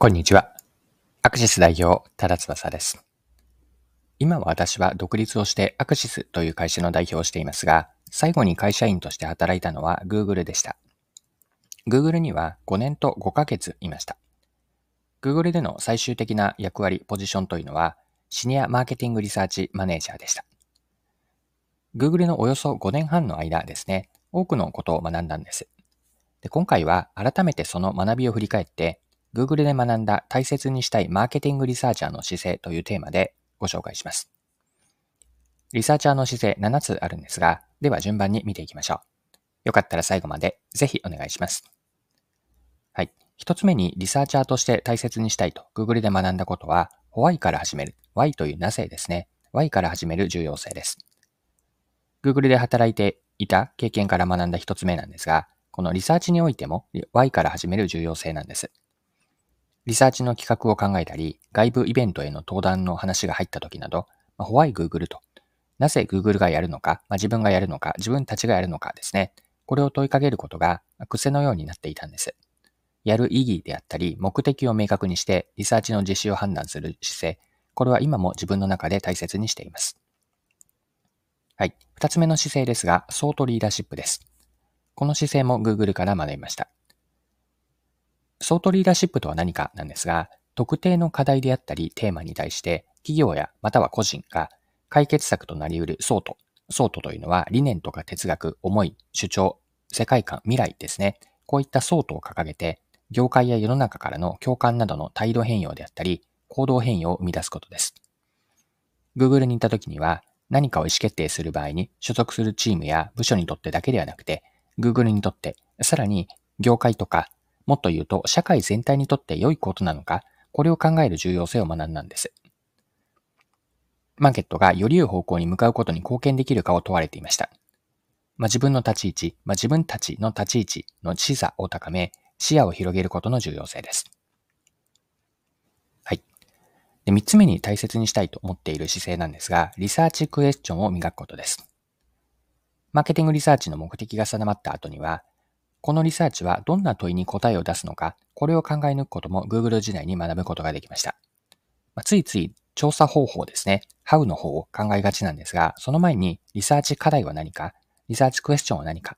こんにちは。アクシス代表、多田翼です。今私は独立をしてアクシスという会社の代表をしていますが、最後に会社員として働いたのは Google でした。Google には5年と5ヶ月いました。Google での最終的な役割、ポジションというのは、シニアマーケティングリサーチマネージャーでした。Google のおよそ5年半の間ですね、多くのことを学んだんです。で今回は改めてその学びを振り返って、Google で学んだ大切にしたいマーケティングリサーチャーの姿勢というテーマでご紹介します。リサーチャーの姿勢7つあるんですが、では順番に見ていきましょう。よかったら最後までぜひお願いします。はい。一つ目にリサーチャーとして大切にしたいと Google で学んだことは、Why から始める。Why というなぜですね。Why から始める重要性です。Google で働いていた経験から学んだ一つ目なんですが、このリサーチにおいても Why から始める重要性なんです。リサーチの企画を考えたり、外部イベントへの登壇の話が入った時など、まあ、ホワイ Google と、なぜ Google がやるのか、まあ、自分がやるのか、自分たちがやるのかですね。これを問いかけることが癖のようになっていたんです。やる意義であったり、目的を明確にして、リサーチの実施を判断する姿勢、これは今も自分の中で大切にしています。はい。二つ目の姿勢ですが、ソートリーダーシップです。この姿勢も Google から学びました。ソートリーダーシップとは何かなんですが、特定の課題であったりテーマに対して企業やまたは個人が解決策となり得るソート。ソートというのは理念とか哲学、思い、主張、世界観、未来ですね。こういったソートを掲げて、業界や世の中からの共感などの態度変容であったり、行動変容を生み出すことです。Google に行った時には、何かを意思決定する場合に所属するチームや部署にとってだけではなくて、Google にとって、さらに業界とかもっと言うと、社会全体にとって良いことなのか、これを考える重要性を学んだんです。マーケットがより良い方向に向かうことに貢献できるかを問われていました。まあ、自分の立ち位置、まあ、自分たちの立ち位置の視座を高め、視野を広げることの重要性です。はい。で、三つ目に大切にしたいと思っている姿勢なんですが、リサーチクエスチョンを磨くことです。マーケティングリサーチの目的が定まった後には、このリサーチはどんな問いに答えを出すのか、これを考え抜くことも Google 時代に学ぶことができました。まあ、ついつい調査方法ですね、How の方を考えがちなんですが、その前にリサーチ課題は何か、リサーチクエスチョンは何か、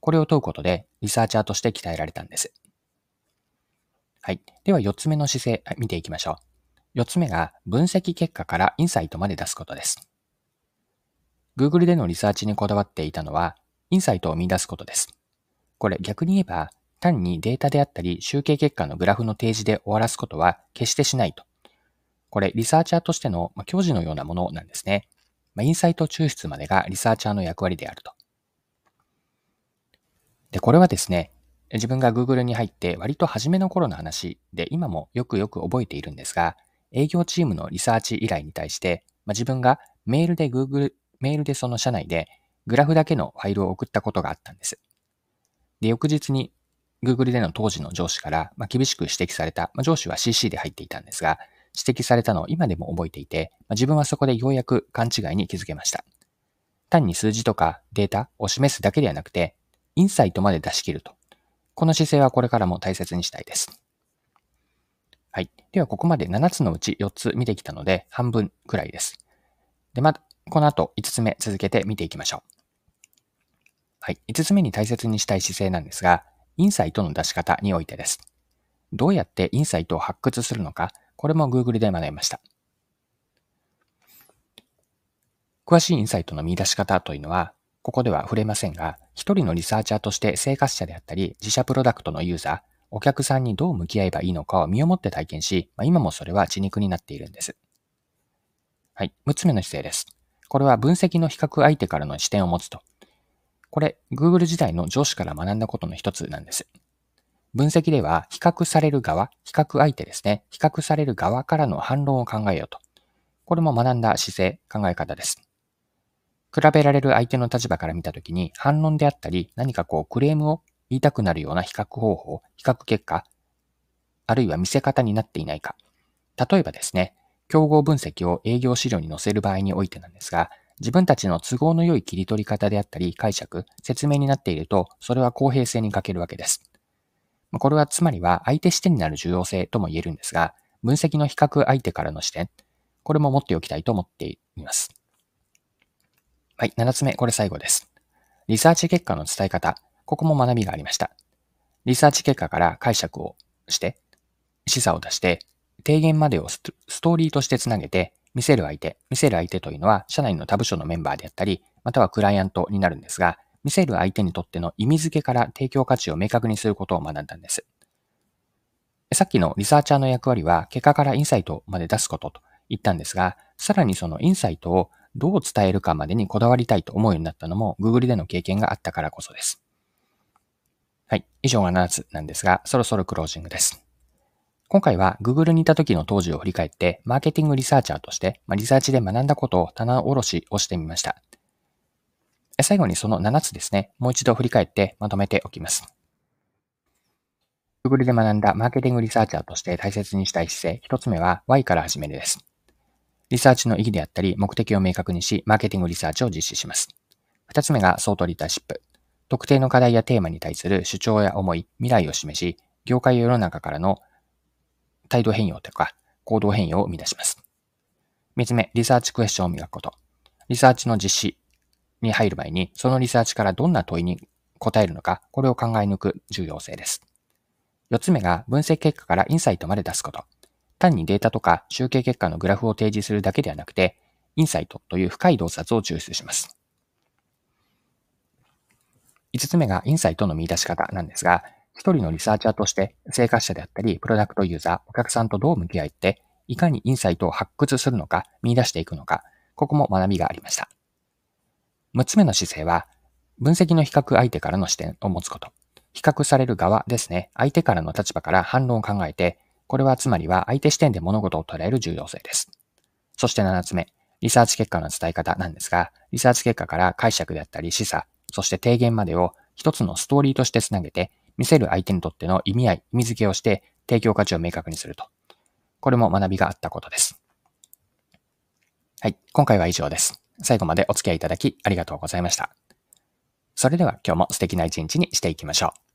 これを問うことでリサーチャーとして鍛えられたんです。はい。では4つ目の姿勢、見ていきましょう。4つ目が分析結果からインサイトまで出すことです。Google でのリサーチにこだわっていたのは、インサイトを見出すことです。これ逆に言えば、単にデータであったり集計結果のグラフの提示で終わらすことは決してしないと。これリサーチャーとしての、まあ教授のようなものなんですね。まあインサイト抽出までがリサーチャーの役割であると。で、これはですね、自分が Google に入って割と初めの頃の話で今もよくよく覚えているんですが、営業チームのリサーチ依頼に対して、まあ自分がメールで Google、メールでその社内でグラフだけのファイルを送ったことがあったんです。で、翌日に Google での当時の上司から、まあ、厳しく指摘された、まあ、上司は CC で入っていたんですが、指摘されたのを今でも覚えていて、まあ、自分はそこでようやく勘違いに気づけました。単に数字とかデータを示すだけではなくて、インサイトまで出し切ると。この姿勢はこれからも大切にしたいです。はい。では、ここまで7つのうち4つ見てきたので、半分くらいです。で、ま、この後5つ目続けて見ていきましょう。はい。5つ目に大切にしたい姿勢なんですが、インサイトの出し方においてです。どうやってインサイトを発掘するのか、これも Google で学びました。詳しいインサイトの見出し方というのは、ここでは触れませんが、一人のリサーチャーとして生活者であったり、自社プロダクトのユーザー、お客さんにどう向き合えばいいのかを身をもって体験し、まあ、今もそれは血肉になっているんです。はい。6つ目の姿勢です。これは分析の比較相手からの視点を持つと。これ、Google 時代の上司から学んだことの一つなんです。分析では、比較される側、比較相手ですね。比較される側からの反論を考えようと。これも学んだ姿勢、考え方です。比べられる相手の立場から見たときに、反論であったり、何かこうクレームを言いたくなるような比較方法、比較結果、あるいは見せ方になっていないか。例えばですね、競合分析を営業資料に載せる場合においてなんですが、自分たちの都合の良い切り取り方であったり解釈、説明になっていると、それは公平性に欠けるわけです。これはつまりは相手視点になる重要性とも言えるんですが、分析の比較相手からの視点、これも持っておきたいと思っています。はい、7つ目、これ最後です。リサーチ結果の伝え方、ここも学びがありました。リサーチ結果から解釈をして、示唆を出して、提言までをストーリーとしてつなげて、見せる相手、見せる相手というのは、社内の他部署のメンバーであったり、またはクライアントになるんですが、見せる相手にとっての意味付けから提供価値を明確にすることを学んだんです。さっきのリサーチャーの役割は、結果からインサイトまで出すことと言ったんですが、さらにそのインサイトをどう伝えるかまでにこだわりたいと思うようになったのも Google での経験があったからこそです。はい。以上が7つなんですが、そろそろクロージングです。今回は Google にいた時の当時を振り返って、マーケティングリサーチャーとして、まあ、リサーチで学んだことを棚卸しをしてみました。最後にその7つですね、もう一度振り返ってまとめておきます。Google で学んだマーケティングリサーチャーとして大切にしたい姿勢、一つ目は Y から始めるです。リサーチの意義であったり、目的を明確にし、マーケティングリサーチを実施します。二つ目がソートリーダーシップ。特定の課題やテーマに対する主張や思い、未来を示し、業界世の中からの態度変容とか行動変容を生み出します。三つ目、リサーチクエスチョンを磨くこと。リサーチの実施に入る前に、そのリサーチからどんな問いに答えるのか、これを考え抜く重要性です。四つ目が分析結果からインサイトまで出すこと。単にデータとか集計結果のグラフを提示するだけではなくて、インサイトという深い洞察を抽出します。5つ目がインサイトの見出し方なんですが、一人のリサーチャーとして生活者であったり、プロダクトユーザー、お客さんとどう向き合って、いかにインサイトを発掘するのか、見出していくのか、ここも学びがありました。6つ目の姿勢は、分析の比較相手からの視点を持つこと。比較される側ですね。相手からの立場から反論を考えて、これはつまりは相手視点で物事を捉える重要性です。そして7つ目、リサーチ結果の伝え方なんですが、リサーチ結果から解釈であったり示唆、そして提言までを一つのストーリーとしてつなげて、見せる相手にとっての意味合い、意味付けをして提供価値を明確にすると。これも学びがあったことです。はい、今回は以上です。最後までお付き合いいただきありがとうございました。それでは今日も素敵な一日にしていきましょう。